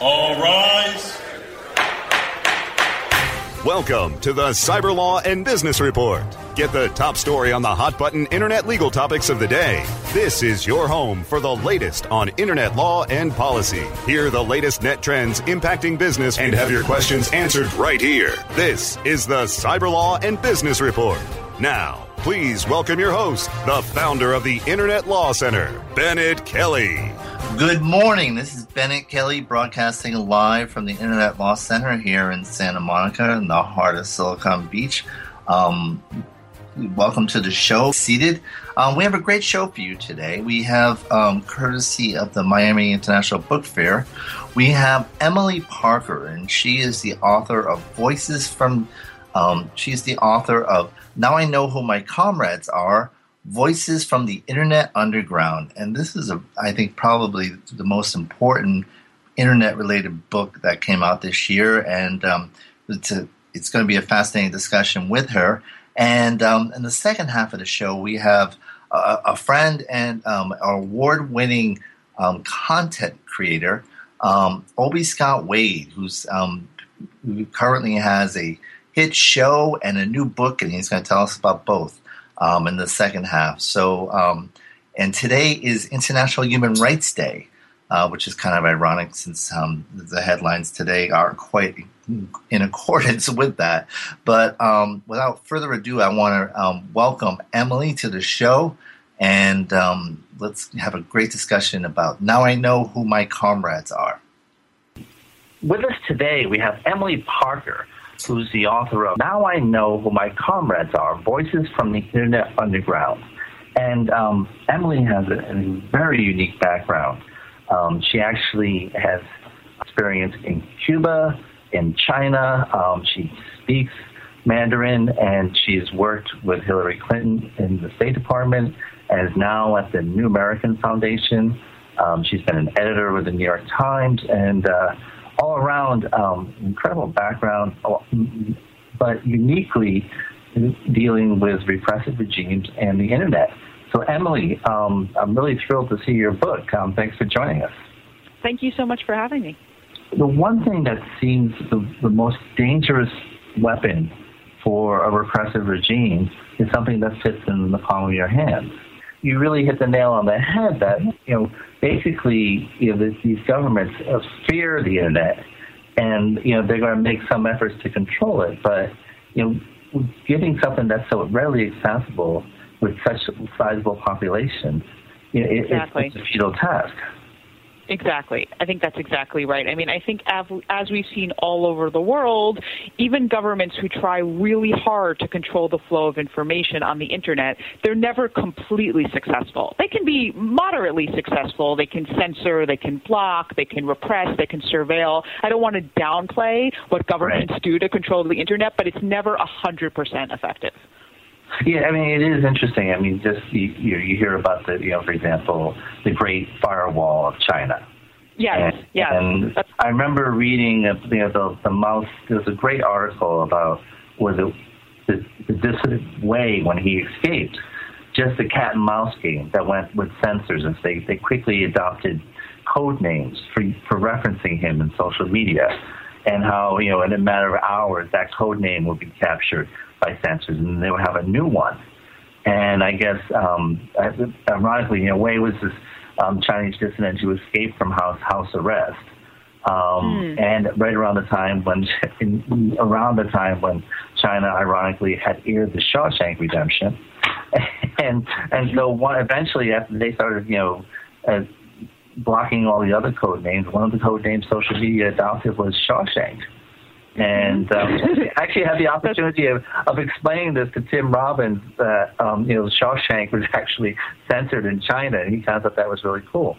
All rise. Welcome to the Cyber Law and Business Report. Get the top story on the hot button internet legal topics of the day. This is your home for the latest on internet law and policy. Hear the latest net trends impacting business and have your questions answered right here. This is the Cyber Law and Business Report. Now, please welcome your host, the founder of the Internet Law Center, Bennet Kelley. Good morning. This is Bennet Kelley broadcasting live from the Internet Law Center here in Santa Monica in the heart of Silicon Beach. Um, welcome to the show. Seated. Um, we have a great show for you today. We have, um, courtesy of the Miami International Book Fair, we have Emily Parker, and she is the author of Voices from. Um, she's the author of Now I Know Who My Comrades Are Voices from the Internet Underground. And this is, a, I think, probably the most important internet related book that came out this year. And um, it's, a, it's going to be a fascinating discussion with her. And um, in the second half of the show, we have a, a friend and um, award winning um, content creator, um, Obi Scott Wade, who's um, who currently has a hit show and a new book, and he's going to tell us about both um, in the second half. So, um, and today is International Human Rights Day, uh, which is kind of ironic since um, the headlines today are quite in accordance with that. But um, without further ado, I want to um, welcome Emily to the show. And um, let's have a great discussion about now I know who my comrades are. With us today, we have Emily Parker who's the author of Now I Know Who My Comrades Are Voices from the Internet Underground. And um, Emily has a, a, very unique background. Um, she actually has experience in Cuba, in China. Um, she speaks Mandarin, and she's worked with Hillary Clinton in the State Department and is now at the New American Foundation. Um, she's been an editor with the New York Times and uh, all around um, incredible background, but uniquely dealing with repressive regimes and the internet. So, Emily, um, I'm really thrilled to see your book. Um, thanks for joining us. Thank you so much for having me. The one thing that seems the, the most dangerous weapon for a repressive regime is something that fits in the palm of your hand. You really hit the nail on the head that, you know, basically, you know, these governments uh, fear the internet, and you know they're going to make some efforts to control it. But you know, giving something that's so readily accessible with such a sizable population, you know, exactly. it's, it's a futile task. Exactly. I think that's exactly right. I mean, I think as we've seen all over the world, even governments who try really hard to control the flow of information on the internet, they're never completely successful. They can be moderately successful. They can censor, they can block, they can repress, they can surveil. I don't want to downplay what governments right. do to control the internet, but it's never 100% effective. Yeah, I mean, it is interesting. I mean, just you, you, hear about the, you know, for example, the Great Firewall of China. Yes, and, yes. And I remember reading, uh, you know, the, the mouse. there's a great article about was it the, the dissident way when he escaped, just the cat and mouse game that went with censors, and they they quickly adopted code names for for referencing him in social media, and how you know in a matter of hours that code name would be captured by censors, and they would have a new one. And I guess, um, ironically, you know, Wei was this um, Chinese dissident who escaped from house house arrest. Um, mm. And right around the time when, in, around the time when China ironically had aired the Shawshank Redemption, and and so one eventually after they started, you know, uh, blocking all the other code names, one of the code names social media adopted was Shawshank. And um, I actually had the opportunity of, of explaining this to Tim Robbins that um, you know Shawshank was actually censored in China, and he kind of thought that was really cool.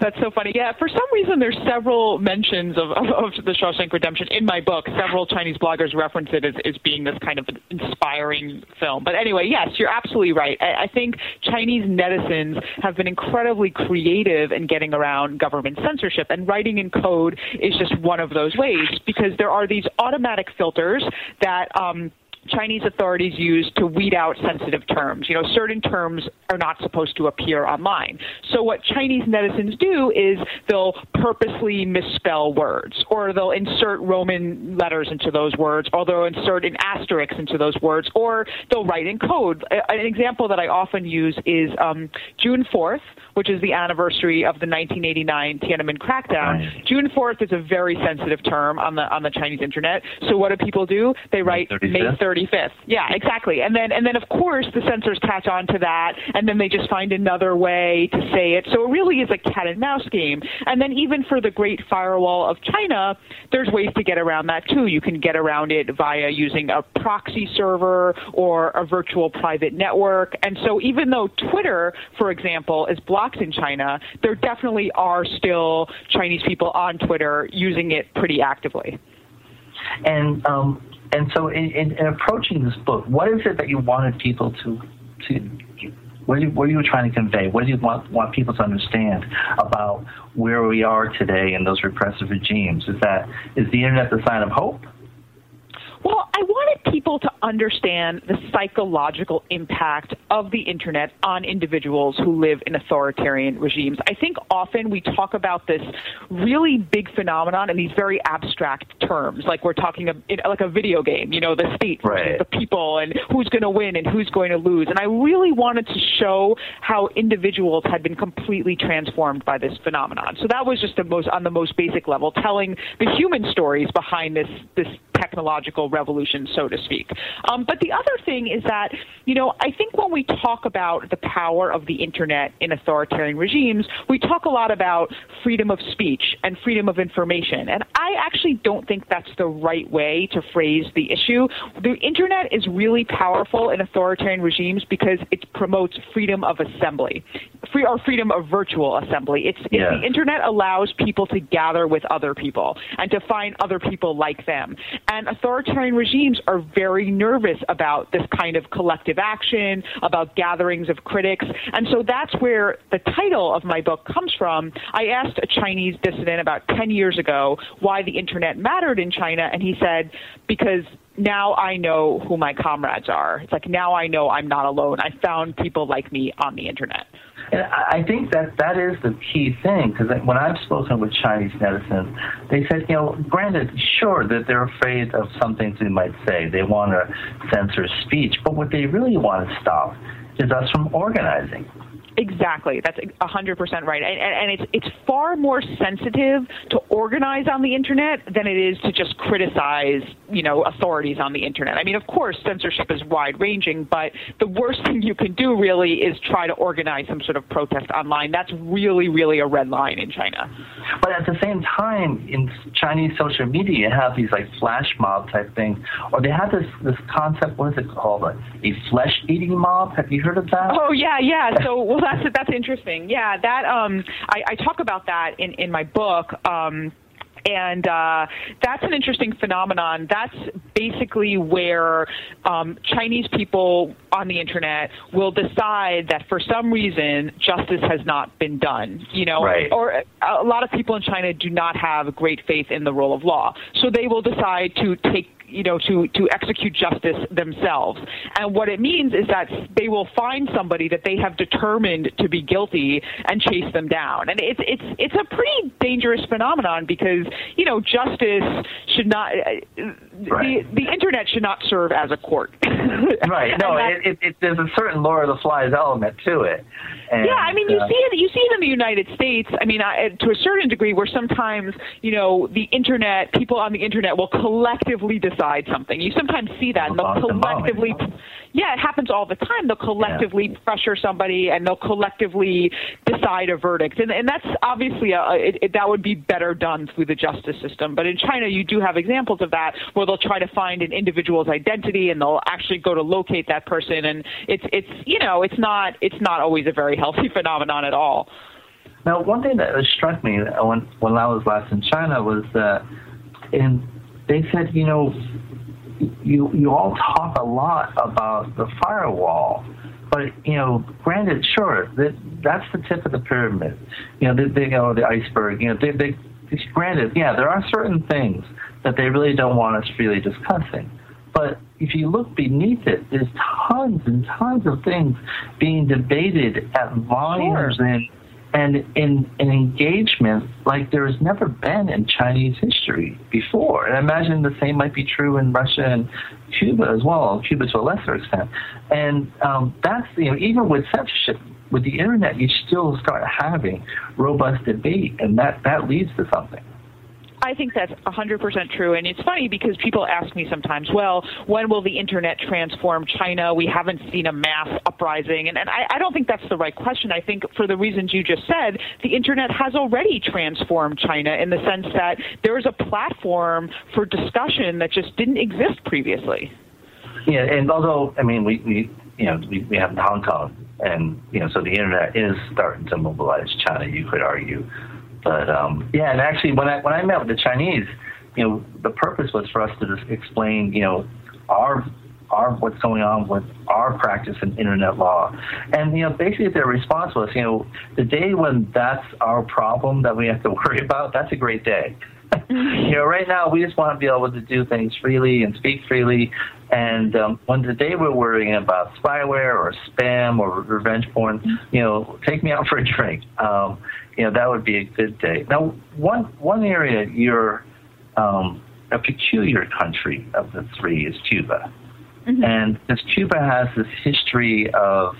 That's so funny. Yeah, for some reason, there's several mentions of, of, of, the Shawshank Redemption in my book. Several Chinese bloggers reference it as, as being this kind of inspiring film. But anyway, yes, you're absolutely right. I, I think Chinese netizens have been incredibly creative in getting around government censorship, and writing in code is just one of those ways because there are these automatic filters that. Um, Chinese authorities use to weed out sensitive terms. You know, certain terms are not supposed to appear online. So what Chinese netizens do is they'll purposely misspell words, or they'll insert Roman letters into those words, or they'll insert an asterisk into those words, or they'll write in code. An example that I often use is um, June 4th, which is the anniversary of the 1989 Tiananmen crackdown. Right. June 4th is a very sensitive term on the on the Chinese internet. So what do people do? They write May 30th. 35th. Yeah, exactly. And then and then of course the censors catch on to that and then they just find another way to say it. So it really is a cat and mouse game. And then even for the Great Firewall of China, there's ways to get around that too. You can get around it via using a proxy server or a virtual private network. And so even though Twitter, for example, is blocked in China, there definitely are still Chinese people on Twitter using it pretty actively. And um, and so, in, in, in, approaching this book, what is it that you wanted people to to what are you, what are you trying to convey? What do you want want people to understand about where we are today in those repressive regimes? Is that is the internet the sign of hope? Well, I wanted people to understand the psychological impact of the internet on individuals who live in authoritarian regimes. I think often we talk about this really big phenomenon in these very abstract terms, like we're talking a, like a video game, you know, the state right. the people and who's going to win and who's going to lose. And I really wanted to show how individuals had been completely transformed by this phenomenon. So that was just the most on the most basic level, telling the human stories behind this this technological revolution, so to speak. Um, but the other thing is that, you know, I think when we talk about the power of the internet in authoritarian regimes, we talk a lot about freedom of speech and freedom of information. And I actually don't think that's the right way to phrase the issue. The internet is really powerful in authoritarian regimes because it promotes freedom of assembly, free or freedom of virtual assembly. It's, yeah. it's the internet allows people to gather with other people and to find other people like them. And authoritarian regimes are very nervous about this kind of collective action, about gatherings of critics. And so that's where the title of my book comes from. I asked a Chinese dissident about 10 years ago why the internet mattered in China, and he said, because now I know who my comrades are. It's like now I know I'm not alone. I found people like me on the internet. And I think that that is the key thing because when I've spoken with Chinese netizens, they said, you know, granted, sure that they're afraid of some things we might say. They want to censor speech, but what they really want to stop is us from organizing. Exactly. That's 100% right. And, and, it's, it's far more sensitive to organize on the internet than it is to just criticize, you know, authorities on the internet. I mean, of course, censorship is wide ranging, but the worst thing you can do really is try to organize some sort of protest online. That's really, really a red line in China. But at the same time, in Chinese social media, you have these like flash mob type things, or they have this, this concept, what is it called? A, a flesh eating mob. Have you heard of that? Oh, yeah, yeah. So, well, that's that's interesting. Yeah, that um, I, I talk about that in in my book. Um, and uh, that's an interesting phenomenon. That's basically where um, Chinese people on the internet will decide that for some reason justice has not been done. You know, right. or a lot of people in China do not have great faith in the rule of law, so they will decide to take you know, to, to execute justice themselves. And what it means is that they will find somebody that they have determined to be guilty and chase them down. And it's, it's, it's a pretty dangerous phenomenon because, you know, justice should not, uh, right. the, the internet should not serve as a court. right. No, it, it, it, there's a certain Lord of the Flies element to it. And, yeah, I mean, you uh, see it. You see it in the United States. I mean, I, to a certain degree, where sometimes you know the internet, people on the internet will collectively decide something. You sometimes see that, and they'll collectively. Yeah, it happens all the time. They'll collectively yeah. pressure somebody, and they'll collectively decide a verdict, and and that's obviously a, it, it, that would be better done through the justice system. But in China, you do have examples of that where they'll try to find an individual's identity, and they'll actually go to locate that person, and it's it's you know it's not it's not always a very healthy phenomenon at all. Now, one thing that struck me when when I was last in China was that, and they said, you know, you you all talk a lot about the firewall, but you know, granted, sure, that that's the tip of the pyramid. You know, they, they you know the iceberg. You know, they, they granted, yeah, there are certain things that they really don't want us really discussing. But if you look beneath it, there's tons and tons of things being debated at volumes sure. and and in an engagement like there has never been in Chinese history before. And I imagine the same might be true in Russia and Cuba as well, Cuba to a lesser extent. And um, that's, you know, even with censorship, with the internet, you still start having robust debate, and that, that leads to something. I think that's 100% true. And it's funny because people ask me sometimes, well, when will the internet transform China? We haven't seen a mass uprising. And, and I, I don't think that's the right question. I think for the reasons you just said, the internet has already transformed China in the sense that there is a platform for discussion that just didn't exist previously. Yeah, and although, I mean, we, we you know, we, we have Hong Kong, and, you know, so the internet is starting to mobilize China, you could argue. But um, yeah, and actually, when I when I met with the Chinese, you know, the purpose was for us to just explain, you know, our our what's going on with our practice in internet law, and you know, basically their response was, you know, the day when that's our problem that we have to worry about, that's a great day. you know, right now we just want to be able to do things freely and speak freely. And um, when the day we're worrying about spyware or spam or revenge porn, you know, take me out for a drink. Um, you know, that would be a good day. Now, one one area you're um, a peculiar country of the three is Cuba, mm-hmm. and because Cuba has this history of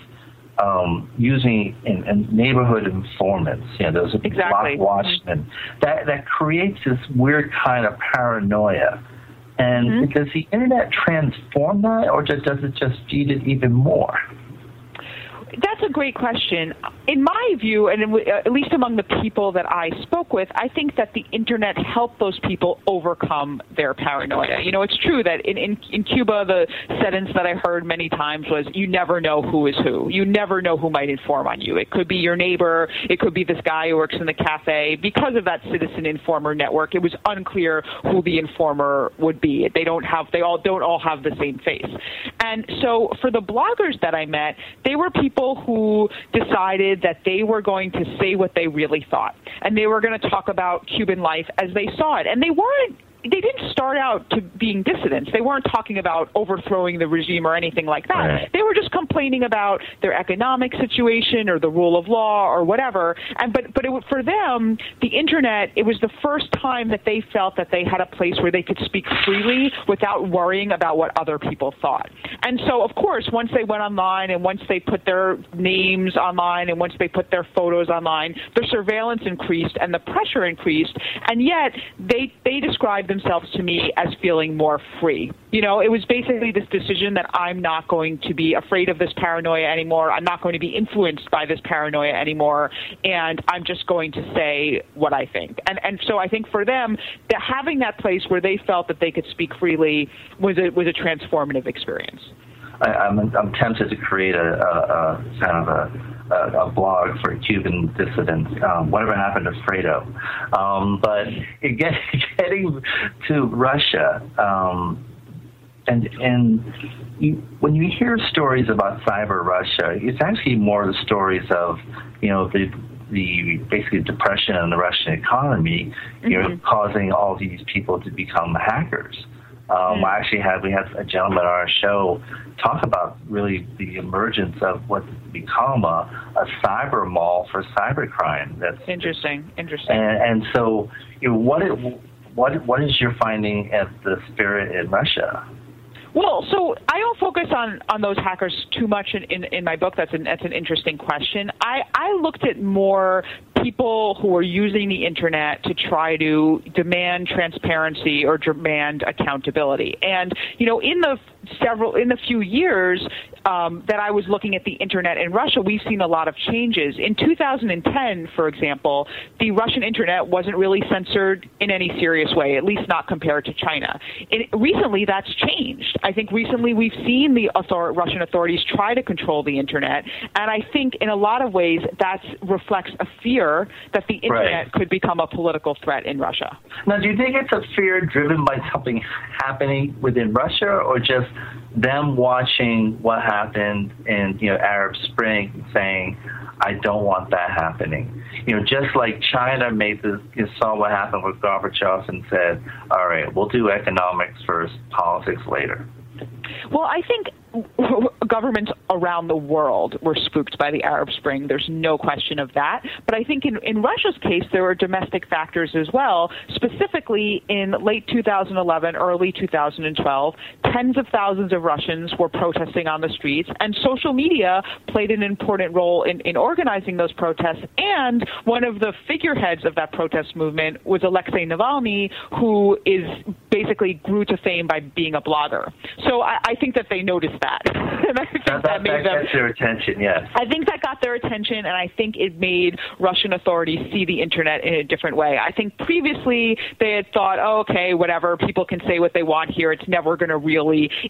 um, using in, in neighborhood informants, you know, those exactly. block watchmen, that that creates this weird kind of paranoia. And mm-hmm. does the internet transform that, or just, does it just feed it even more? That's a great question. In my view, and uh, at least among the people that I spoke with, I think that the internet helped those people overcome their paranoia. You know, it's true that in, in, in Cuba, the sentence that I heard many times was, you never know who is who. You never know who might inform on you. It could be your neighbor. It could be this guy who works in the cafe. Because of that citizen informer network, it was unclear who the informer would be. They don't have, they all don't all have the same face. And so for the bloggers that I met, they were people people who decided that they were going to say what they really thought. And they were going to talk about Cuban life as they saw it. And they weren't they didn't start out to being dissidents. They weren't talking about overthrowing the regime or anything like that. Right. They were just complaining about their economic situation or the rule of law or whatever. And but but it, for them, the internet it was the first time that they felt that they had a place where they could speak freely without worrying about what other people thought. And so, of course, once they went online and once they put their names online and once they put their photos online, their surveillance increased and the pressure increased. And yet, they they described themselves to me as feeling more free. You know, it was basically this decision that I'm not going to be afraid of this paranoia anymore. I'm not going to be influenced by this paranoia anymore, and I'm just going to say what I think. And and so I think for them, that having that place where they felt that they could speak freely was a was a transformative experience. I, am I'm, I'm tempted to create a, a, a kind of a a, a, blog for Cuban dissidents. Um, whatever happened to Fredo? Um, but get, getting to Russia, um, and and you, when you hear stories about cyber Russia, it's actually more the stories of you know the the basically depression in the Russian economy, you mm-hmm. know, causing all these people to become hackers. Um, mm. I actually had we had a gentleman on our show talk about really the emergence of what's become a, a cyber mall for cybercrime. That's interesting. Interesting. And, and so, you know, what it, what what is your finding at the spirit in Russia? Well, so I don't focus on, on those hackers too much in, in, in my book. That's an, that's an interesting question. I, I looked at more people who are using the internet to try to demand transparency or demand accountability. And, you know, in the several, in the few years, um, that I was looking at the internet in Russia, we've seen a lot of changes. In 2010, for example, the Russian internet wasn't really censored in any serious way, at least not compared to China. It, recently, that's changed. I think recently we've seen the author- Russian authorities try to control the internet, and I think in a lot of ways that reflects a fear that the internet right. could become a political threat in Russia. Now, do you think it's a fear driven by something happening within Russia, or just them watching what happened in you know Arab Spring, saying, "I don't want that happening." You know, just like China made the you saw what happened with Gorbachev and said, "All right, we'll do economics first, politics later." Well, I think governments around the world were spooked by the Arab Spring. There's no question of that. But I think in, in Russia's case, there were domestic factors as well. Specifically, in late 2011, early 2012, tens of thousands of Russians were protesting on the streets, and social media played an important role in, in organizing those protests. And one of the figureheads of that protest movement was Alexei Navalny, who is basically grew to fame by being a blogger. So I, I think that they noticed that. and I think that, that, that made them, their attention, yes. I think that got their attention, and I think it made Russian authorities see the internet in a different way. I think previously they had thought, oh, okay, whatever, people can say what they want here. It's never going to really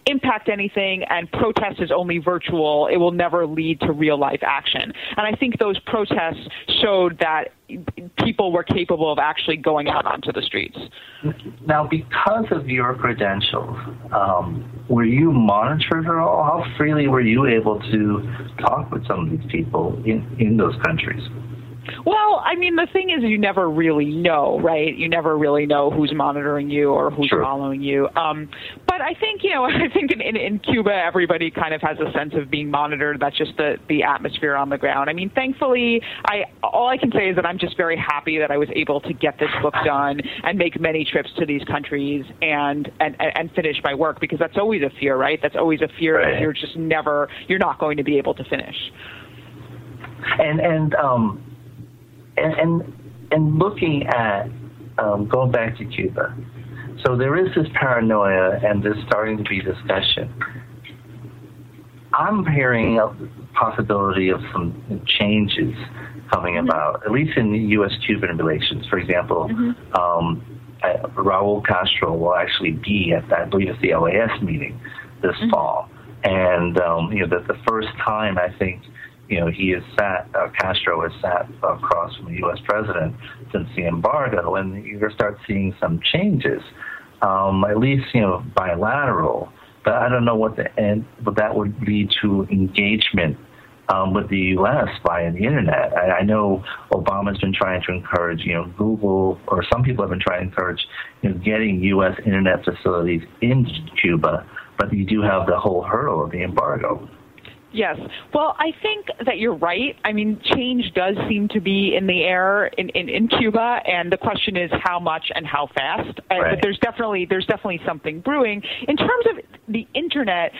impact anything, and protest is only virtual. It will never lead to real life action. And I think those protests showed that people were capable of actually going out onto the streets. Now, because of your credentials, um, were you monitored at all? How freely were you able to talk with some of these people in, in those countries? Well, I mean, the thing is, you never really know, right? You never really know who's monitoring you or who's sure. following you. Um, but I think, you know, I think in, in, in Cuba, everybody kind of has a sense of being monitored. That's just the the atmosphere on the ground. I mean, thankfully, I all I can say is that I'm just very happy that I was able to get this book done and make many trips to these countries and and and finish my work because that's always a fear, right? That's always a fear right. that you're just never you're not going to be able to finish. And and um and and, and looking at um, going back to Cuba, so there is this paranoia, and there's starting to be discussion. I'm hearing a possibility of some changes coming mm-hmm. about, at least in U.S.-Cuban relations. For example, mm-hmm. um, uh, Raul Castro will actually be at, I believe it's the OAS meeting this mm-hmm. fall, and um, you know that the first time I think you know, he has sat, uh, Castro has sat across from the U.S. president since the embargo, and you're going to start seeing some changes, um, at least, you know, bilateral. But I don't know what the end, but that would lead to engagement um, with the U.S. via the internet. I, I know Obama's been trying to encourage, you know, Google, or some people have been trying to encourage, you know, getting U.S. internet facilities in Cuba, but you do have the whole hurdle of the embargo. Yes. Well, I think that you're right. I mean, change does seem to be in the air in, in, in Cuba, and the question is how much and how fast. Right. But there's definitely there's definitely something brewing. In terms of the internet,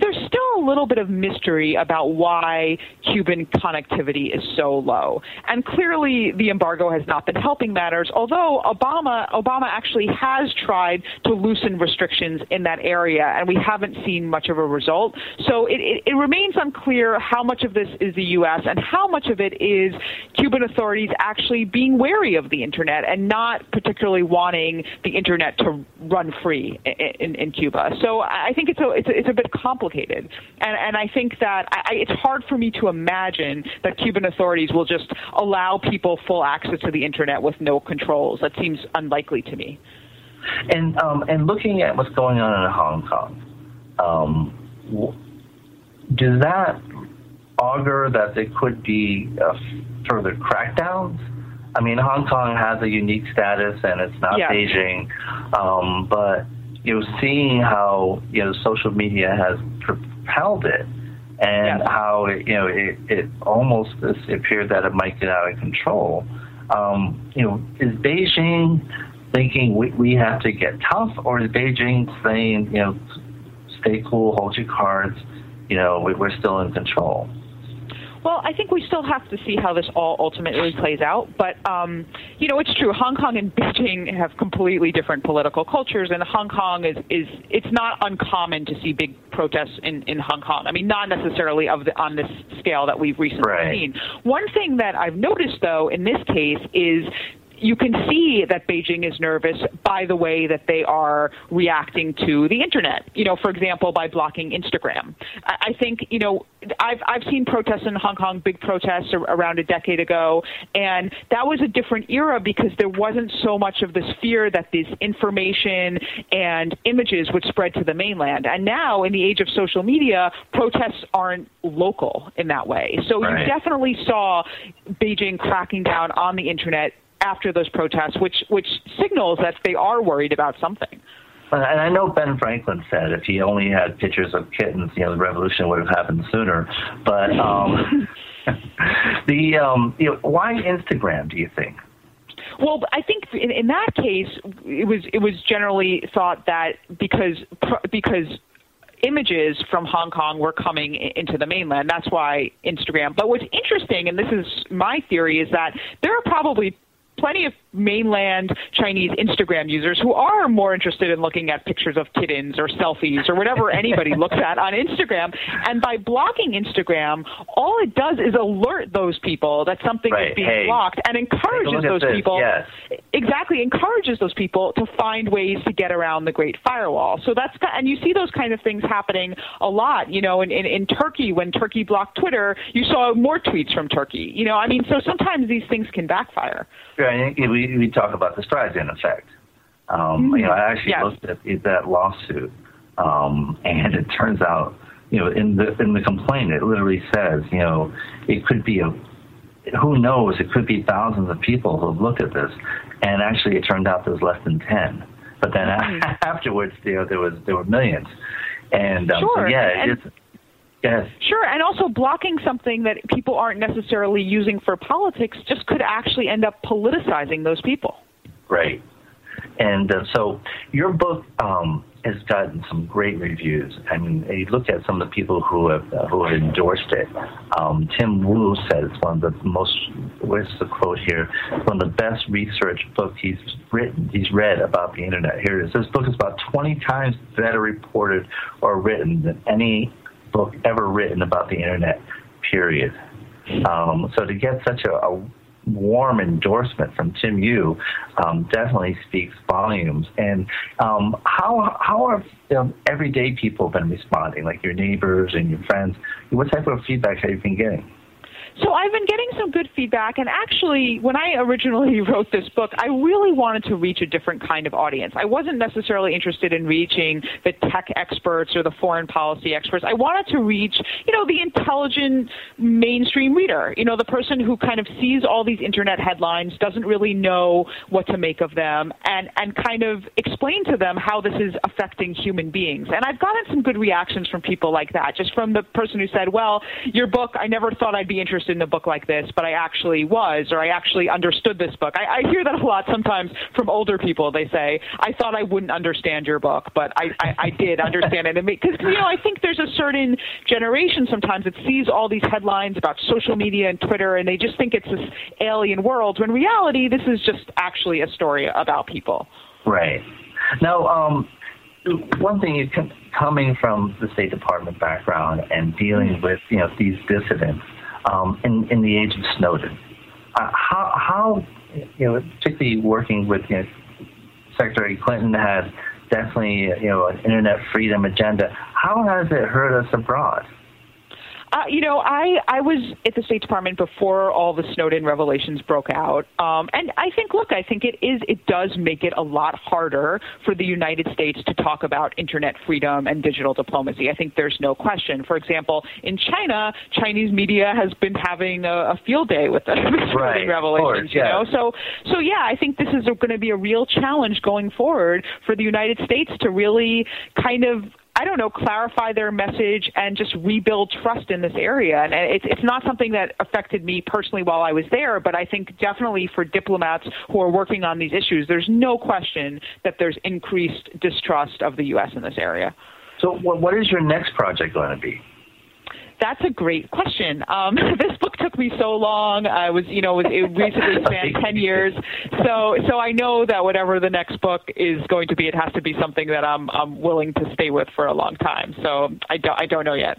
there's still a little bit of mystery about why Cuban connectivity is so low. And clearly, the embargo has not been helping matters. Although Obama Obama actually has tried to loosen restrictions in that area, and we haven't seen much of a result. So it, it, it remains remains unclear how much of this is the U.S. and how much of it is Cuban authorities actually being wary of the internet and not particularly wanting the internet to run free in, in, in Cuba. So I think it's a, it's a, it's a bit complicated, and and I think that I, it's hard for me to imagine that Cuban authorities will just allow people full access to the internet with no controls. That seems unlikely to me. And um, and looking at what's going on in Hong Kong. Um, does that augur that there could be further crackdowns? I mean, Hong Kong has a unique status, and it's not yeah. Beijing. Um, but you know, seeing how you know social media has propelled it, and yeah. how it, you know it, it almost appeared that it might get out of control. Um, you know, is Beijing thinking we, we have to get tough, or is Beijing saying you know stay cool, hold your cards. You know, we're still in control. Well, I think we still have to see how this all ultimately plays out. But, um, you know, it's true. Hong Kong and Beijing have completely different political cultures, and Hong Kong is, is it's not uncommon to see big protests in, in Hong Kong. I mean, not necessarily of the, on this scale that we've recently right. seen. One thing that I've noticed, though, in this case is you can see that Beijing is nervous by the way that they are reacting to the internet. You know, for example, by blocking Instagram. I think you know I've I've seen protests in Hong Kong, big protests around a decade ago, and that was a different era because there wasn't so much of this fear that this information and images would spread to the mainland. And now, in the age of social media, protests aren't local in that way. So right. you definitely saw Beijing cracking down on the internet after those protests, which which signals that they are worried about something. And I know Ben Franklin said if he only had pictures of kittens, you know, the revolution would have happened sooner. But um, the um, you know, why Instagram? Do you think? Well, I think in, in that case, it was it was generally thought that because because images from Hong Kong were coming into the mainland. That's why Instagram. But what's interesting, and this is my theory, is that there are probably plenty of mainland Chinese Instagram users who are more interested in looking at pictures of kittens or selfies or whatever anybody looks at on Instagram. And by blocking Instagram, all it does is alert those people that something right. is being hey, blocked and encourages those this. people yes. exactly encourages those people to find ways to get around the Great Firewall. So that's and you see those kind of things happening a lot. You know, in, in, in Turkey when Turkey blocked Twitter, you saw more tweets from Turkey. You know, I mean, so sometimes these things can backfire. Right. We we talk about the Streisand effect. Um. You know, I actually yes. looked at that lawsuit, um, and it turns out, you know, in the in the complaint, it literally says, you know, it could be a who knows? It could be thousands of people who have looked at this, and actually, it turned out there was less than ten. But then mm-hmm. afterwards, you know, there was there were millions, and um, sure. so yeah, and- it's Yes. Sure, and also blocking something that people aren't necessarily using for politics just could actually end up politicizing those people. Right. And uh, so your book um, has gotten some great reviews. I mean, you look at some of the people who have uh, who have endorsed it. Um, Tim Wu said it's one of the most. Where's the quote here? One of the best research books he's written. He's read about the internet. Here it is. This book is about 20 times better reported or written than any book ever written about the internet, period. Um, so to get such a, a, warm endorsement from Tim Wu um, definitely speaks volumes. And um, how how have um, everyday people been responding, like your neighbors and your friends? What type of feedback have you been getting? So I've been getting some good feedback, and actually, when I originally wrote this book, I really wanted to reach a different kind of audience. I wasn't necessarily interested in reaching the tech experts or the foreign policy experts. I wanted to reach, you know, the intelligent mainstream reader, you know, the person who kind of sees all these internet headlines, doesn't really know what to make of them, and, and kind of explain to them how this is affecting human beings. And I've gotten some good reactions from people like that, just from the person who said, well, your book, I never thought I'd be interested in a book like this, but I actually was, or I actually understood this book. I, I hear that a lot sometimes from older people. They say, I thought I wouldn't understand your book, but I, I, I did understand it. Because, you know, I think there's a certain generation sometimes that sees all these headlines about social media and Twitter, and they just think it's this alien world, when in reality, this is just actually a story about people. Right. Now, um, one thing can, coming from the State Department background and dealing with you know these dissidents, um, in, in the age of Snowden. Uh, how, how, you know, particularly working with you know, Secretary Clinton had definitely you know an internet freedom agenda. How has it hurt us abroad? Uh, you know, I, I was at the State Department before all the Snowden revelations broke out, um, and I think, look, I think it is it does make it a lot harder for the United States to talk about internet freedom and digital diplomacy. I think there's no question. For example, in China, Chinese media has been having a, a field day with the Snowden right. revelations. Course, yeah. You know, so so yeah, I think this is going to be a real challenge going forward for the United States to really kind of I don't know, clarify their message and just rebuild trust in this area. And it's, it's not something that affected me personally while I was there, but I think definitely for diplomats who are working on these issues, there's no question that there's increased distrust of the U.S. in this area. So, what, what is your next project going to be? That's a great question. Um, this book took me so long. I was, you know, it, it basically spanned ten years. So, so I know that whatever the next book is going to be, it has to be something that I'm, I'm willing to stay with for a long time. So, I don't, I don't know yet.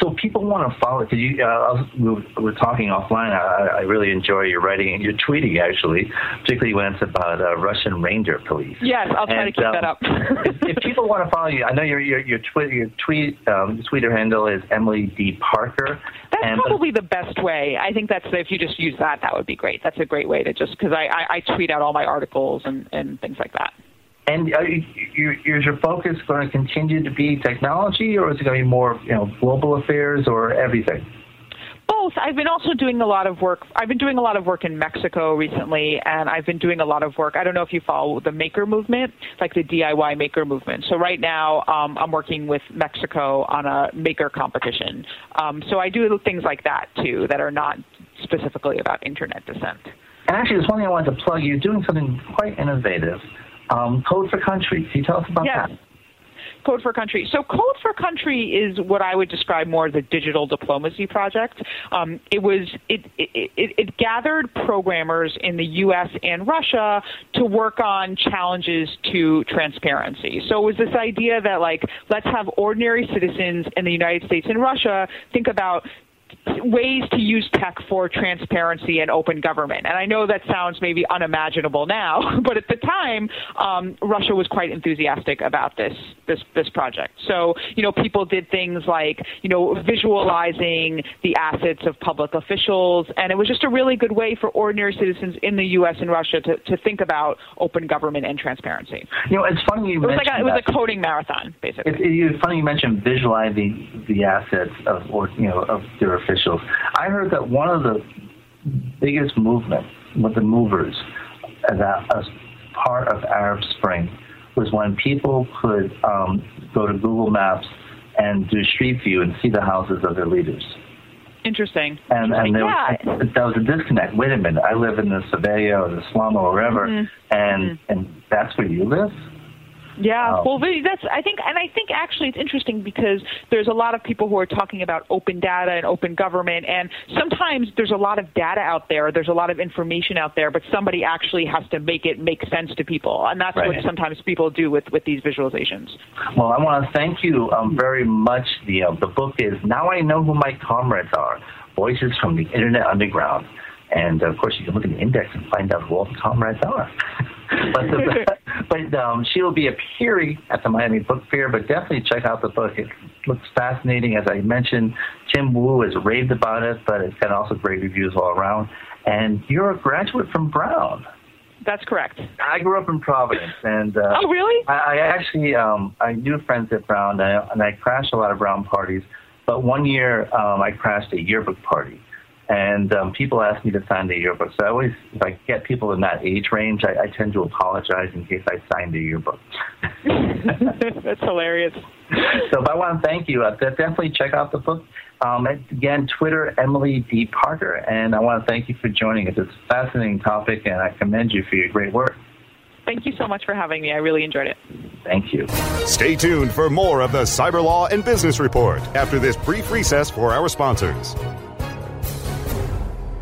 So people want to follow. Cause you, uh, we were talking offline. I, I really enjoy your writing and your tweeting, actually, particularly when it's about uh, Russian ranger police. Yes, I'll try and, to keep um, that up. if, if, people want to follow you, I know your your your, twi- your tweet um, Twitter handle is Emily D Parker. That's and, probably the best way. I think that's if you just use that, that would be great. That's a great way to just because I, I, I tweet out all my articles and and things like that. And are you, you, is your focus going to continue to be technology, or is it going to be more, you know, global affairs, or everything? Both. I've been also doing a lot of work. I've been doing a lot of work in Mexico recently, and I've been doing a lot of work. I don't know if you follow the maker movement, like the DIY maker movement. So right now, um, I'm working with Mexico on a maker competition. Um, so I do things like that too, that are not specifically about internet dissent. And actually, there's one thing I wanted to plug. You're doing something quite innovative. Um, Code for Country. Can you tell us about yes. that? Code for Country. So Code for Country is what I would describe more as a digital diplomacy project. Um, it was it, it, it, it gathered programmers in the U.S. and Russia to work on challenges to transparency. So it was this idea that like let's have ordinary citizens in the United States and Russia think about ways to use tech for transparency and open government. And I know that sounds maybe unimaginable now, but at the time, um, Russia was quite enthusiastic about this this this project. So you know, people did things like you know visualizing the assets of public officials, and it was just a really good way for ordinary citizens in the U.S. and Russia to, to think about open government and transparency. You know, it's funny you it was mentioned like a, it was a coding marathon, basically. It's, it's funny you mentioned visualizing the assets of, or you know, of their officials. I heard that one of the biggest movements, with the movers, as, a, as part of Arab Spring, was when people could um, go to Google Maps and do Street View and see the houses of their leaders. Interesting. And, and there yeah. was, was a disconnect. Wait a minute, I live in the Sevilla or the slum or wherever, Mhm. and and that's where you live. Yeah, Um, well, that's I think, and I think actually it's interesting because there's a lot of people who are talking about open data and open government, and sometimes there's a lot of data out there, there's a lot of information out there, but somebody actually has to make it make sense to people, and that's what sometimes people do with with these visualizations. Well, I want to thank you um, very much. The uh, the book is now I know who my comrades are. Voices from the Internet Underground, and of course you can look at the index and find out who all the comrades are. but the, but um, she will be appearing at the Miami Book Fair. But definitely check out the book. It looks fascinating. As I mentioned, Tim Wu has raved about it, but it's got also great reviews all around. And you're a graduate from Brown. That's correct. I grew up in Providence, and uh, Oh, really? I, I actually um, I knew friends at Brown, and I, and I crashed a lot of Brown parties. But one year, um, I crashed a yearbook party, and um, people ask me to sign the yearbook. So I always, if I get people in that age range, I, I tend to apologize in case I signed the yearbook. that's hilarious. so, but I want to thank you. Uh, definitely check out the book. Um, and again, Twitter, Emily D. Parker, and I want to thank you for joining us. It's a fascinating topic, and I commend you for your great work. Thank you so much for having me. I really enjoyed it. Thank you. Stay tuned for more of the Cyber Law and Business Report after this brief recess for our sponsors.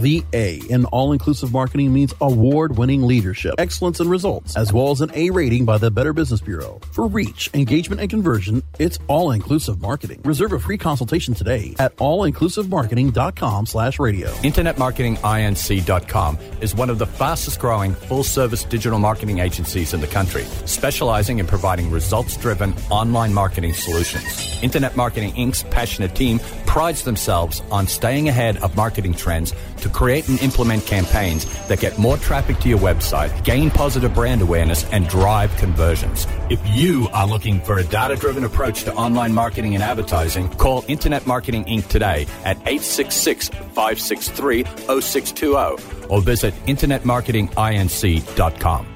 The A in all inclusive marketing means award winning leadership, excellence, and results, as well as an A rating by the Better Business Bureau. For reach, engagement, and conversion, it's all inclusive marketing. Reserve a free consultation today at allinclusivemarketing.com slash radio. InternetMarketingInc.com is one of the fastest growing full service digital marketing agencies in the country, specializing in providing results driven online marketing solutions. Internet Marketing Inc.'s passionate team prides themselves on staying ahead of marketing trends to create and implement campaigns that get more traffic to your website, gain positive brand awareness, and drive conversions. If you are looking for a data driven approach to online marketing and advertising, call Internet Marketing Inc. today at 866 563 0620 or visit InternetMarketingInc.com.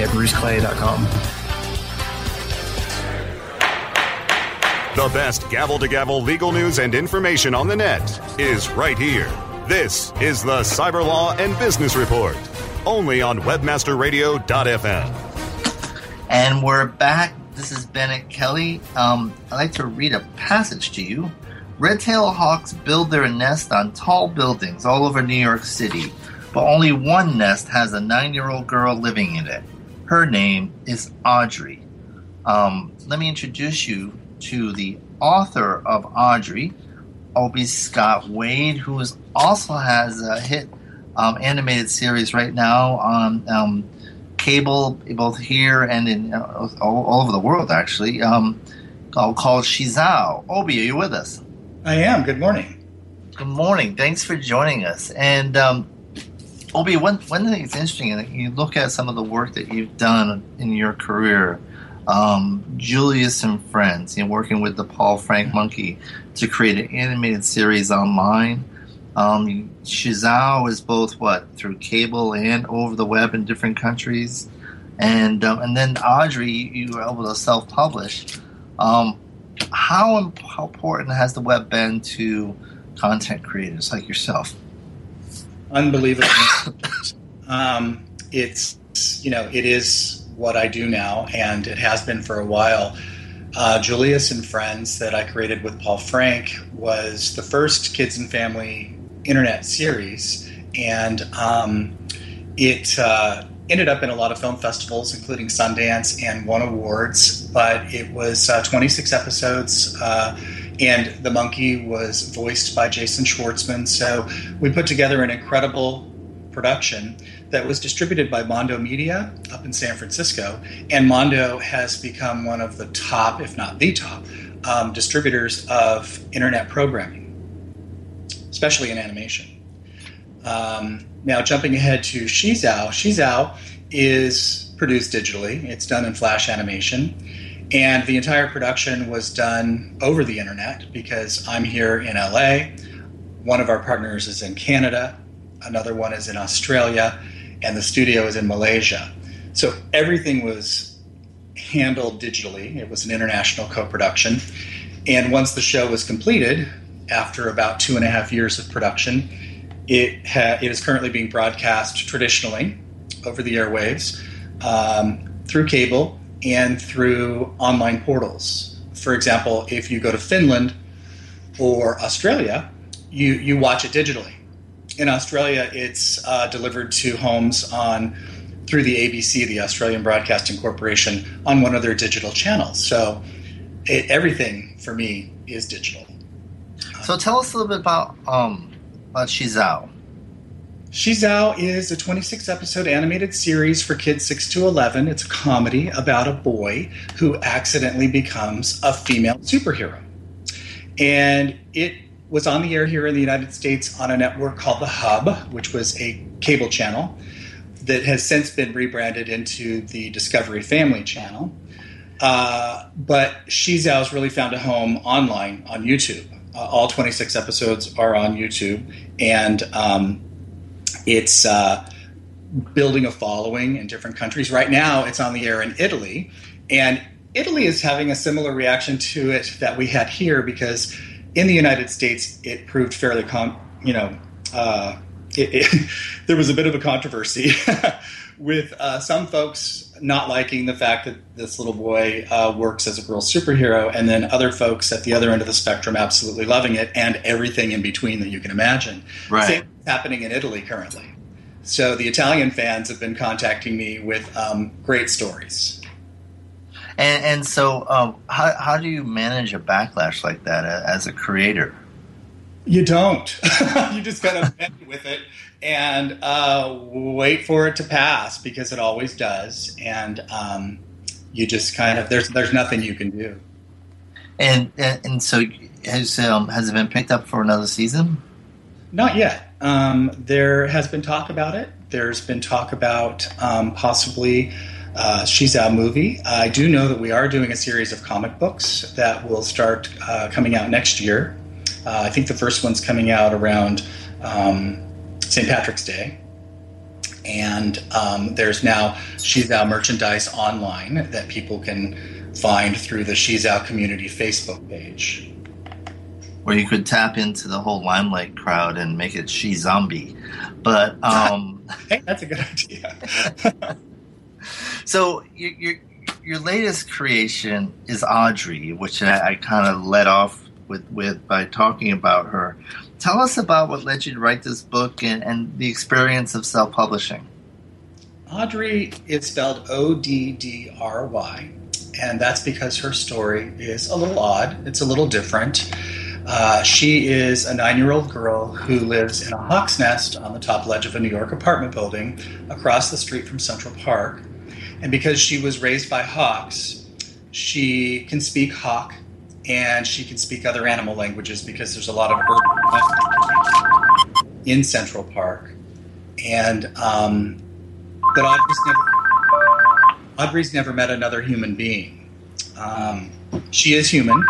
at bruceclay.com. The best gavel to gavel legal news and information on the net is right here. This is the Cyber Law and Business Report, only on webmasterradio.fm. And we're back. This is Bennet Kelley. Um, I'd like to read a passage to you. Red-tailed hawks build their nest on tall buildings all over New York City, but only one nest has a nine-year-old girl living in it. Her name is Oddrey. Um, let me introduce you to the author of Oddrey, Obie Scott Wade, who is, also has a hit um, animated series right now on um, cable, both here and in uh, all, all, over the world, actually, um, called, called SheZow. Obie, are you with us? I am. Good morning. Good morning. Thanks for joining us. And um, Obie, one, one thing that's interesting, and you look at some of the work that you've done in your career, um, Julius and Friends, you know, working with the Paul Frank Monkey to create an animated series online. Um, SheZow is both what through cable and over the web in different countries, and um, and then Oddrey, you were able to self-publish. Um, how important has the web been to content creators like yourself? Unbelievable. um, it's you know it is what I do now, and it has been for a while. Uh, Julius and Friends that I created with Paul Frank was the first kids and family internet series, and um, it uh, ended up in a lot of film festivals, including Sundance, and won awards. But it was uh, 26 episodes. And the monkey was voiced by Jason Schwartzman. So we put together an incredible production that was distributed by Mondo Media up in San Francisco. And Mondo has become one of the top, if not the top, um, distributors of internet programming, especially in animation. Um, now, jumping ahead to SheZow, SheZow is produced digitally, it's done in Flash animation. And the entire production was done over the internet because I'm here in LA. One of our partners is in Canada, another one is in Australia, and the studio is in Malaysia. So everything was handled digitally. It was an international co production. And once the show was completed, after about two and a half years of production, it, ha- it is currently being broadcast traditionally over the airwaves um, through cable and through online portals. For example, if you go to Finland or Australia, you, you watch it digitally. In Australia, it's uh, delivered to homes on through the ABC, the Australian Broadcasting Corporation, on one of their digital channels. So it, everything for me is digital. So tell us a little bit about um, about SheZow. SheZow is a 26 episode animated series for kids 6 to 11. It's a comedy about a boy who accidentally becomes a female superhero. And it was on the air here in the United States on a network called The Hub, which was a cable channel that has since been rebranded into the Discovery Family channel. Uh, but SheZow's really found a home online on YouTube. Uh, all 26 episodes are on YouTube, and um, it's uh, building a following in different countries. Right now, it's on the air in Italy, and Italy is having a similar reaction to it that we had here because in the United States, it proved fairly, com- you know, uh, it, it, there was a bit of a controversy with uh, some folks not liking the fact that this little boy uh, works as a girl superhero, and then other folks at the other end of the spectrum absolutely loving it, and everything in between that you can imagine. Right. Same happening in Italy currently. So the Italian fans have been contacting me with um, great stories. And, and so, um, how, how do you manage a backlash like that as a creator? You don't. you just kind of bend with it and uh, wait for it to pass because it always does. And um, you just kind of there's there's nothing you can do. And and, and so has um, has it been picked up for another season? Not yet. Um, there has been talk about it. There's been talk about um, possibly uh, SheZow movie. I do know that we are doing a series of comic books that will start uh, coming out next year. Uh, I think the first one's coming out around um, St. Patrick's Day. And um, there's now SheZow merchandise online that people can find through the SheZow Community Facebook page. Or you could tap into the whole Limelight crowd and make it She Zombie. But um, hey, that's a good idea. so your, your your latest creation is Oddrey, which I, I kind of let off with, with by talking about her. Tell us about what led you to write this book and, and the experience of self publishing. Oddrey is spelled O D D R Y, and that's because her story is a little odd. It's a little different. Uh, she is a nine year old girl who lives in a hawk's nest on the top ledge of a New York apartment building across the street from Central Park. And because she was raised by hawks, she can speak hawk and she can speak other animal languages because there's a lot of urban in Central Park. And um, but Oddrey's never Oddrey's never met another human being. Um, she is human.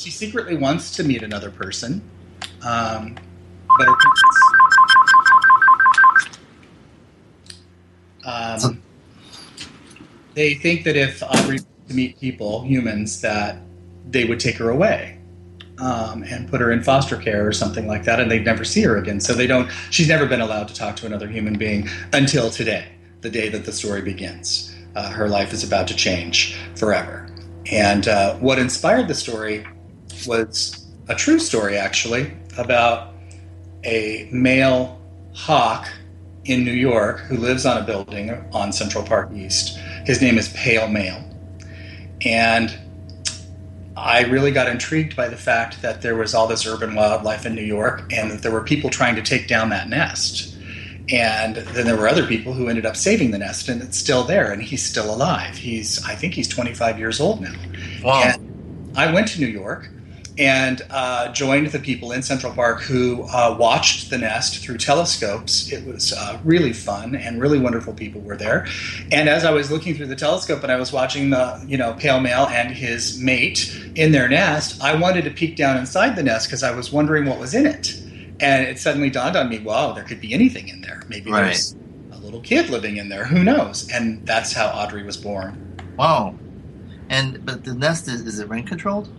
She secretly wants to meet another person, um, but her parents, um, they think that if Oddrey to meet people, humans, that they would take her away um, and put her in foster care or something like that, and they'd never see her again. So they don't. She's never been allowed to talk to another human being until today, the day that the story begins. Uh, her life is about to change forever. And uh, what inspired the story was a true story, actually, about a male hawk in New York who lives on a building on Central Park East. His name is Pale Male. And I really got intrigued by the fact that there was all this urban wildlife in New York and that there were people trying to take down that nest. And then there were other people who ended up saving the nest and it's still there and he's still alive. He's, I think he's 25 years old now. Wow. And I went to New York and uh, joined the people in Central Park who uh, watched the nest through telescopes. It was uh, really fun and really wonderful people were there. And as I was looking through the telescope and I was watching the you know pale male and his mate in their nest, I wanted to peek down inside the nest because I was wondering what was in it. And it suddenly dawned on me, wow, there could be anything in there. Maybe Right. there's a little kid living in there. Who knows? And that's how Oddrey was born. Wow. And but the nest is, is it rain controlled?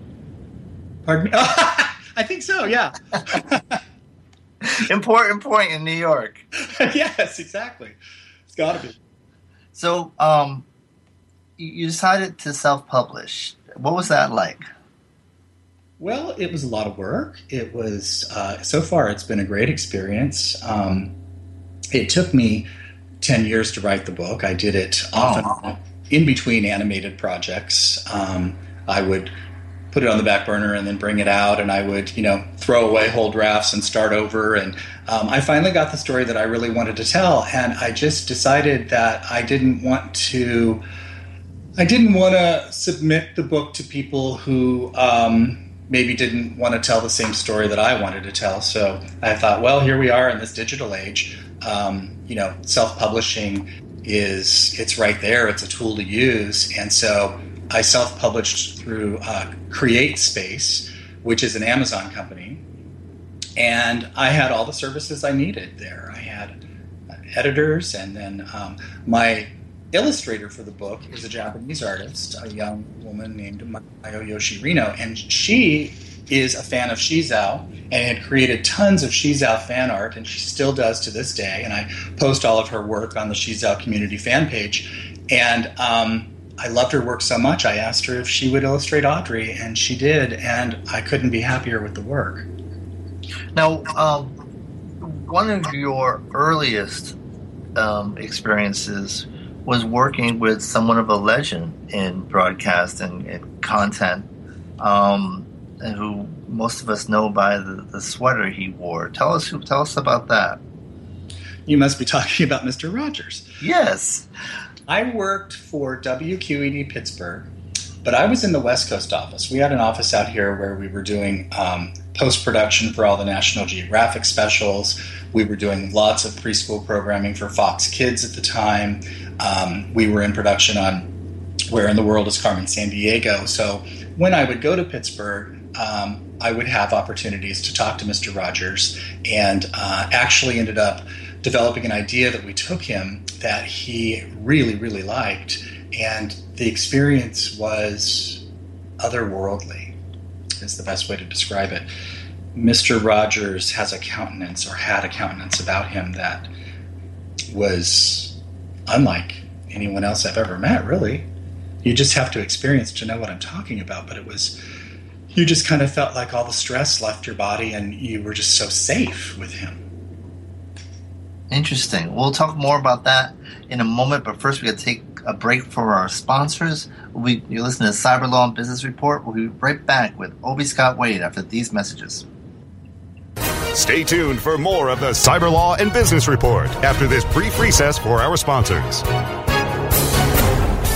Pardon me? I think so. Yeah. Important point in New York. yes, exactly. It's got to be. So, um, you decided to self-publish. What was that like? Well, it was a lot of work. It was uh, so far. It's been a great experience. Um, it took me ten years to write the book. I did it often on in between animated projects. Um, I would put it on the back burner and then bring it out, and I would, you know, throw away whole drafts and start over. And um, I finally got the story that I really wanted to tell, and I just decided that I didn't want to. I didn't want to submit the book to people who um, maybe didn't want to tell the same story that I wanted to tell. So I thought, well, here we are in this digital age. Um, you know, self-publishing is it's right there. It's a tool to use, and so I self-published through uh, CreateSpace, which is an Amazon company, and I had all the services I needed there. I had editors, and then um, my illustrator for the book is a Japanese artist, a young woman named Mayo Yoshirino, and she is a fan of SheZow and had created tons of SheZow fan art, and she still does to this day. And I post all of her work on the SheZow community fan page. And um, I loved her work so much, I asked her if she would illustrate Oddrey, and she did, and I couldn't be happier with the work. Now, um, one of your earliest um, experiences was working with someone of a legend in broadcast and, and content, um, and who most of us know by the, the sweater he wore. Tell us, tell us about that. You must be talking about Mr. Rogers. Yes. I worked for WQED Pittsburgh, but I was in the West Coast office. We had an office out here where we were doing um, post production for all the National Geographic specials. We were doing lots of preschool programming for Fox Kids at the time. Um, we were in production on Where in the World is Carmen Sandiego. So when I would go to Pittsburgh, um, I would have opportunities to talk to Mr. Rogers and uh, actually ended up developing an idea that we took him that he really, really liked. And the experience was otherworldly, is the best way to describe it. Mr. Rogers has a countenance or had a countenance about him that was unlike anyone else I've ever met, really. You just have to experience to know what I'm talking about, but it was, you just kind of felt like all the stress left your body and you were just so safe with him. Interesting. We'll talk more about that in a moment, but first we got to take a break for our sponsors. We, you listen to Cyber Law and Business Report. We'll be right back with Obie Scott Wade after these messages. Stay tuned for more of the Cyber Law and Business Report after this brief recess for our sponsors.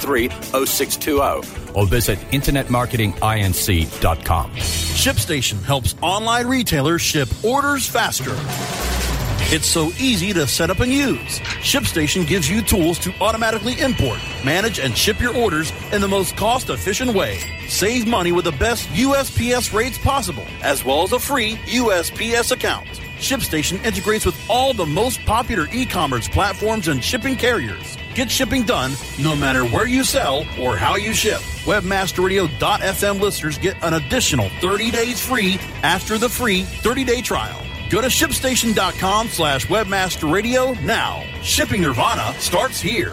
0620 or visit internetmarketinginc.com. ShipStation helps online retailers ship orders faster. It's so easy to set up and use. ShipStation gives you tools to automatically import, manage, and ship your orders in the most cost efficient way. Save money with the best USPS rates possible, as well as a free USPS account. ShipStation integrates with all the most popular e commerce platforms and shipping carriers. Get shipping done no matter where you sell or how you ship. Webmasterradio.fm listeners get an additional 30 days free after the free 30 day trial. Go to shipstation.com slash webmasterradio now. Shipping Nirvana starts here.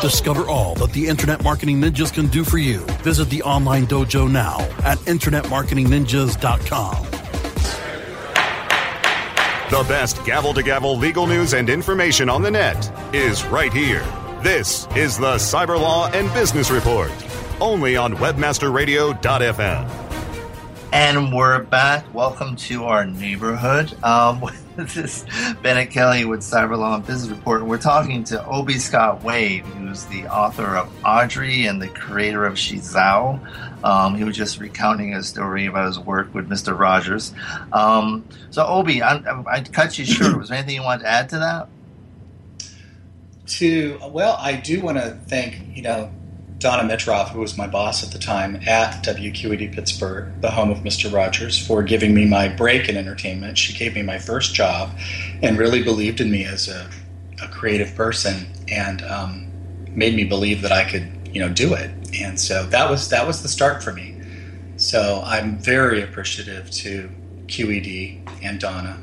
Discover all that the Internet Marketing Ninjas can do for you. Visit the online dojo now at InternetMarketingNinjas.com. The best gavel to gavel legal news and information on the net is right here. This is the Cyber Law and Business Report, only on WebmasterRadio.fm. And we're back. Welcome to our neighborhood. Um, this is Bennet Kelley with Cyber Law and Business Report. And we're talking to Obie Scott Wade, who's the author of Oddrey and the creator of SheZow. Um, he was just recounting a story about his work with Mr. Rogers. Um, so, Obie, I, I cut you short. Was there anything you wanted to add to that? To well, I do want to thank you know Donna Mitroff, who was my boss at the time at WQED Pittsburgh, the home of Mr. Rogers, for giving me my break in entertainment. She gave me my first job and really believed in me as a, a creative person and um, made me believe that I could, you know, do it. And so that was that was the start for me. So I'm very appreciative to QED and Donna.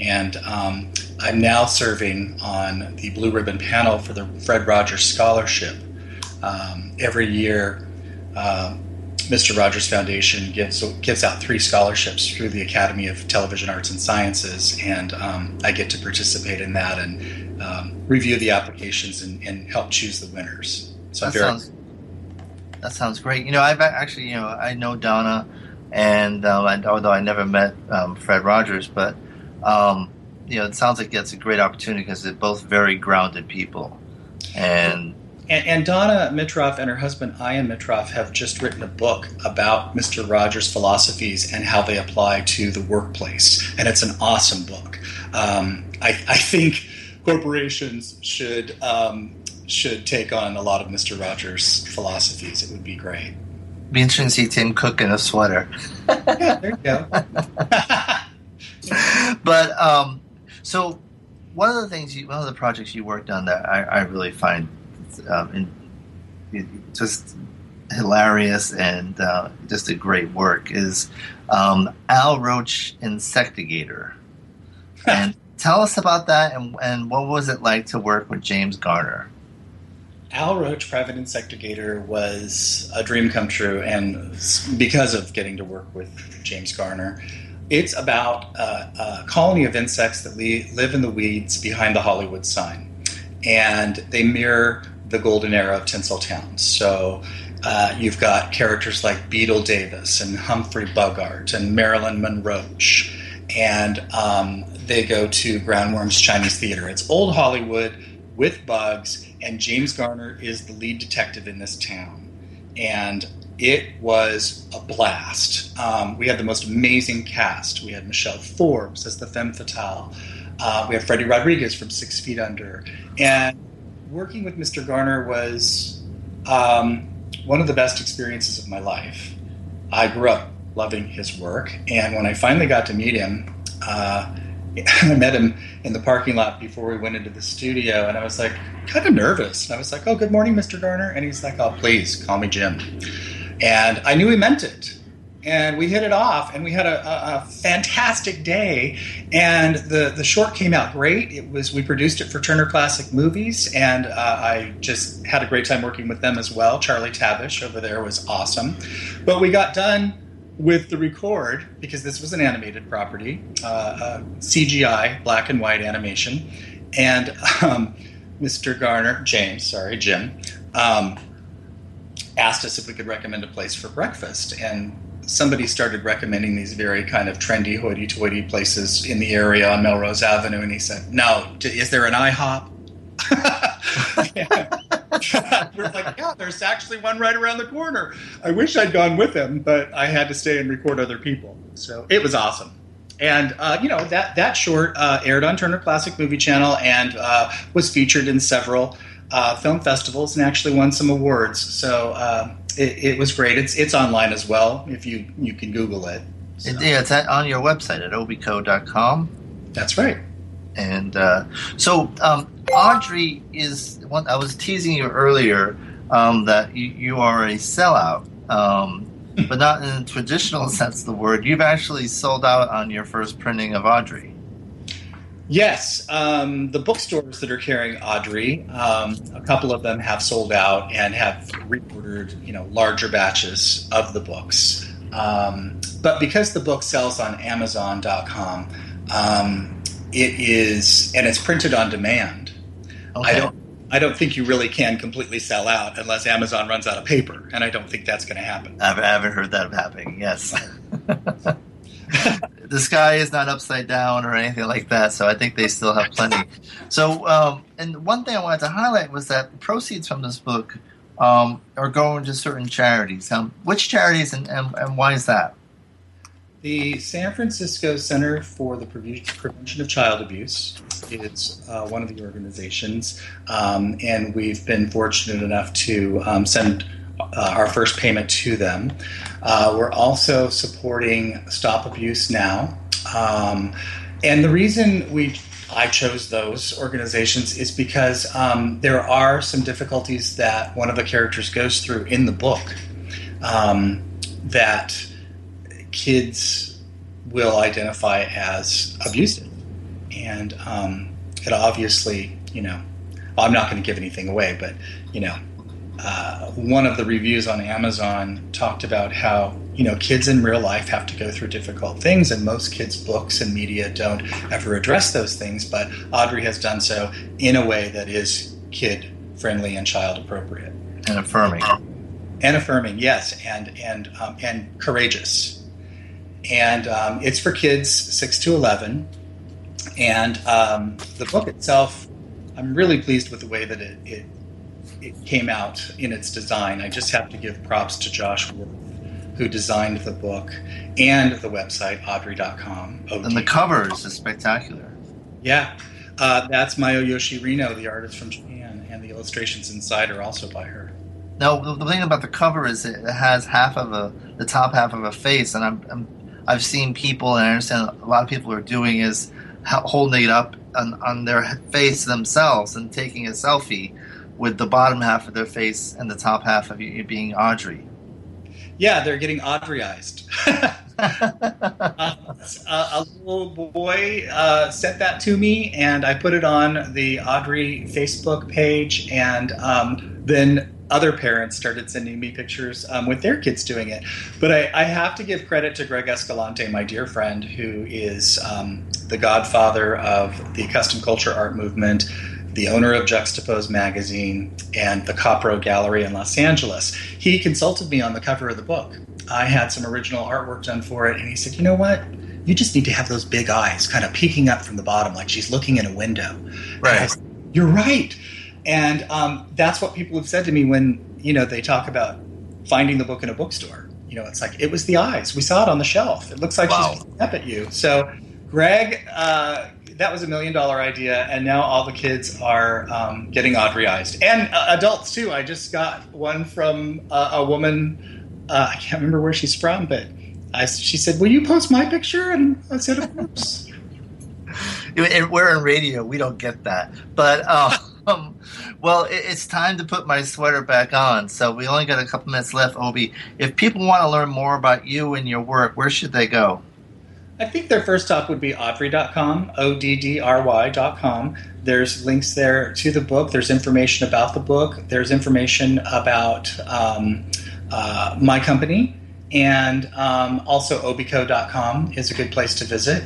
And um, I'm now serving on the Blue Ribbon panel for the Fred Rogers Scholarship um, every year, uh, Mr. Rogers Foundation gives gives out three scholarships through the Academy of Television Arts and Sciences, and um, I get to participate in that and um, review the applications and, and, help choose the winners. So that very, sounds that sounds great. You know, I've actually you know I know Donna, and um, although I never met um, Fred Rogers, but um, you know it sounds like it's a great opportunity because they're both very grounded people, and and, and, Donna Mitroff and her husband Ian Mitroff have just written a book about Mr. Rogers' philosophies and how they apply to the workplace. And it's an awesome book. Um, I, I, think corporations should um, should take on a lot of Mr. Rogers' philosophies. It would be great. Be interesting to see Tim Cook in a sweater. yeah, there you go. but um, so one of the things, you, one of the projects you worked on that I, I really find um, just hilarious and uh, just a great work is um, Al Roach Insectigator. and tell us about that and, and what was it like to work with James Garner? Al Roach, Private Insectigator, was a dream come true, and because of getting to work with James Garner, it's about a colony of insects that live in the weeds behind the Hollywood sign, and they mirror the golden era of Tinseltown. So uh, you've got characters like Beetle Davis and Humphrey Bogart and Marilyn Monroe, and um, they go to Groundworm's Chinese Theater. It's old Hollywood with bugs, and James Garner is the lead detective in this town. And it was a blast. Um, we had the most amazing cast. We had Michelle Forbes as the femme fatale. Uh, we have Freddy Rodriguez from Six Feet Under, and working with Mr. Garner was um, one of the best experiences of my life. I grew up loving his work, and when I finally got to meet him, uh, I met him in the parking lot before we went into the studio, and I was like kind of nervous. And I was like, "Oh, good morning, Mr. Garner," and he's like, "Oh, please call me Jim." And I knew he meant it and we hit it off and we had a, a, a, fantastic day and the, the short came out great. It was we produced it for turner classic movies and uh, i just had a great time working with them as well. Charlie Tabesh over there was awesome. But we got done with the record because this was an animated property uh, uh, cgi black and white animation and um, mr garner james sorry jim um, asked us if we could recommend a place for breakfast and somebody started recommending these very kind of trendy hoity-toity places in the area on Melrose Avenue, and he said, "No, is there an IHOP?" We're like, "Yeah, there's actually one right around the corner." I wish I'd gone with him, but I had to stay and record other people, so it was awesome. And uh, you know that that short uh, aired on Turner Classic Movie Channel and uh, was featured in several uh, film festivals and actually won some awards. So uh, it, it, was great. It's it's online as well. If you you can Google it. So. yeah, it's at, on your website at obico.com. That's right. And uh, so um, Oddrey is one. I was teasing you earlier um, that you, you, are a sellout, um, but not in the traditional sense of the word. You've actually sold out on your first printing of Oddrey. Yes, um, the bookstores that are carrying Oddrey, um, a couple of them have sold out and have reordered, you know, larger batches of the books. Um, but because the book sells on Amazon.com, um, it is and it's printed on demand. Okay. I don't. I don't think you really can completely sell out unless Amazon runs out of paper, and I don't think that's going to happen. I haven't heard that happening. Yes. the sky is not upside down or anything like that. So I think they still have plenty. So, um, and one thing I wanted to highlight was that proceeds from this book um, are going to certain charities. Um, which charities and, and, and, why is that? The San Francisco Center for the Prevention of Child Abuse is uh, one of the organizations, um, and we've been fortunate enough to um, send uh, our first payment to them. Uh, we're also supporting Stop Abuse Now, um, and the reason we I chose those organizations is because um, there are some difficulties that one of the characters goes through in the book um, that kids will identify as abusive. And um, it obviously, you know, I'm not going to give anything away, but, you know, uh, one of the reviews on Amazon talked about how you know kids in real life have to go through difficult things, and most kids' books and media don't ever address those things. But Oddrey has done so in a way that is kid friendly and child appropriate and affirming, and affirming, yes, and and um, and courageous. And um, it's for kids six to eleven, and um, the book itself, I'm really pleased with the way that it, it it came out in its design. I just have to give props to Josh Worth, who designed the book and the website, oddrey.com. OD. And the cover is spectacular. Yeah. Uh, that's Mayo Yoshirino, the artist from Japan, and the illustrations inside are also by her. Now, the thing about the cover is it has half of a, the top half of a face, and I'm, I'm I've seen people, and I understand a lot of people are doing is holding it up on, on their face themselves and taking a selfie with the bottom half of their face and the top half of you being Oddrey. Yeah, they're getting Oddreyized. uh, a, little boy uh, sent that to me, and I put it on the Oddrey Facebook page, and um, then other parents started sending me pictures um, with their kids doing it. But I, I, have to give credit to Greg Escalante, my dear friend, who is um, the godfather of the custom culture art movement the owner of Juxtapoz magazine and the Copro Gallery in Los Angeles. He consulted me on the cover of the book. I had some original artwork done for it, and he said, You know what? You just need to have those big eyes kind of peeking up from the bottom, like she's looking in a window. Right. Said, You're right. And um, that's what people have said to me when, you know, they talk about finding the book in a bookstore. You know, it's like, it was the eyes. We saw it on the shelf. It looks like wow. she's up at you. So, Greg uh, that was a million dollar idea, and now all the kids are um, getting Oddreyized, and uh, adults too. I just got one from uh, a woman. Uh, I can't remember where she's from, but I, she said, "Will you post my picture?" And I said, "Of course." We're in radio; we don't get that, but. Um, well, it's time to put my sweater back on. So we only got a couple minutes left, Obie. If people want to learn more about you and your work, where should they go? I think their first stop would be Oddrey.com, O D D R Y.com. There's links there to the book. There's information about the book. There's information about um, uh, my company. And um, also, obico.com is a good place to visit.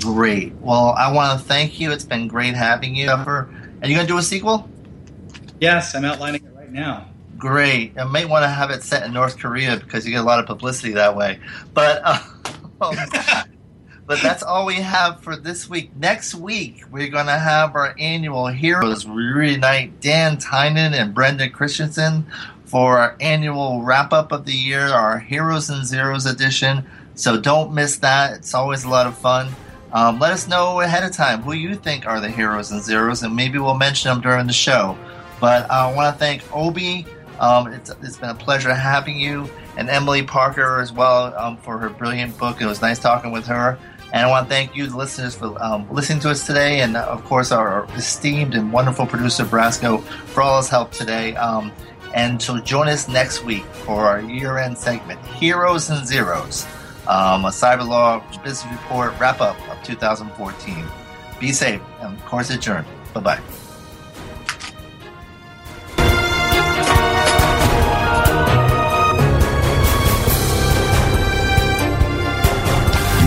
Great. Well, I want to thank you. It's been great having you. Are you going to do a sequel? Yes, I'm outlining it right now great. I might want to have it set in North Korea because you get a lot of publicity that way. But uh, but that's all we have for this week. Next week we're going to have our annual heroes. Reunite Dan Tynan and Brenda Christensen for our annual wrap up of the year, our Heroes and Zeros edition. So don't miss that. It's always a lot of fun. Um, let us know ahead of time who you think are the heroes and zeros, and maybe we'll mention them during the show. But I want to thank Obie um, it's, it's been a pleasure having you and Emily Parker as well um, for her brilliant book. It was nice talking with her. And I want to thank you, listeners, for um, listening to us today. And uh, of course, our esteemed and wonderful producer, Brasco, for all his help today. Um, and so join us next week for our year end segment Heroes and Zeros, um, a cyber law business report wrap up of 2014. Be safe and, of course, adjourned. Bye bye.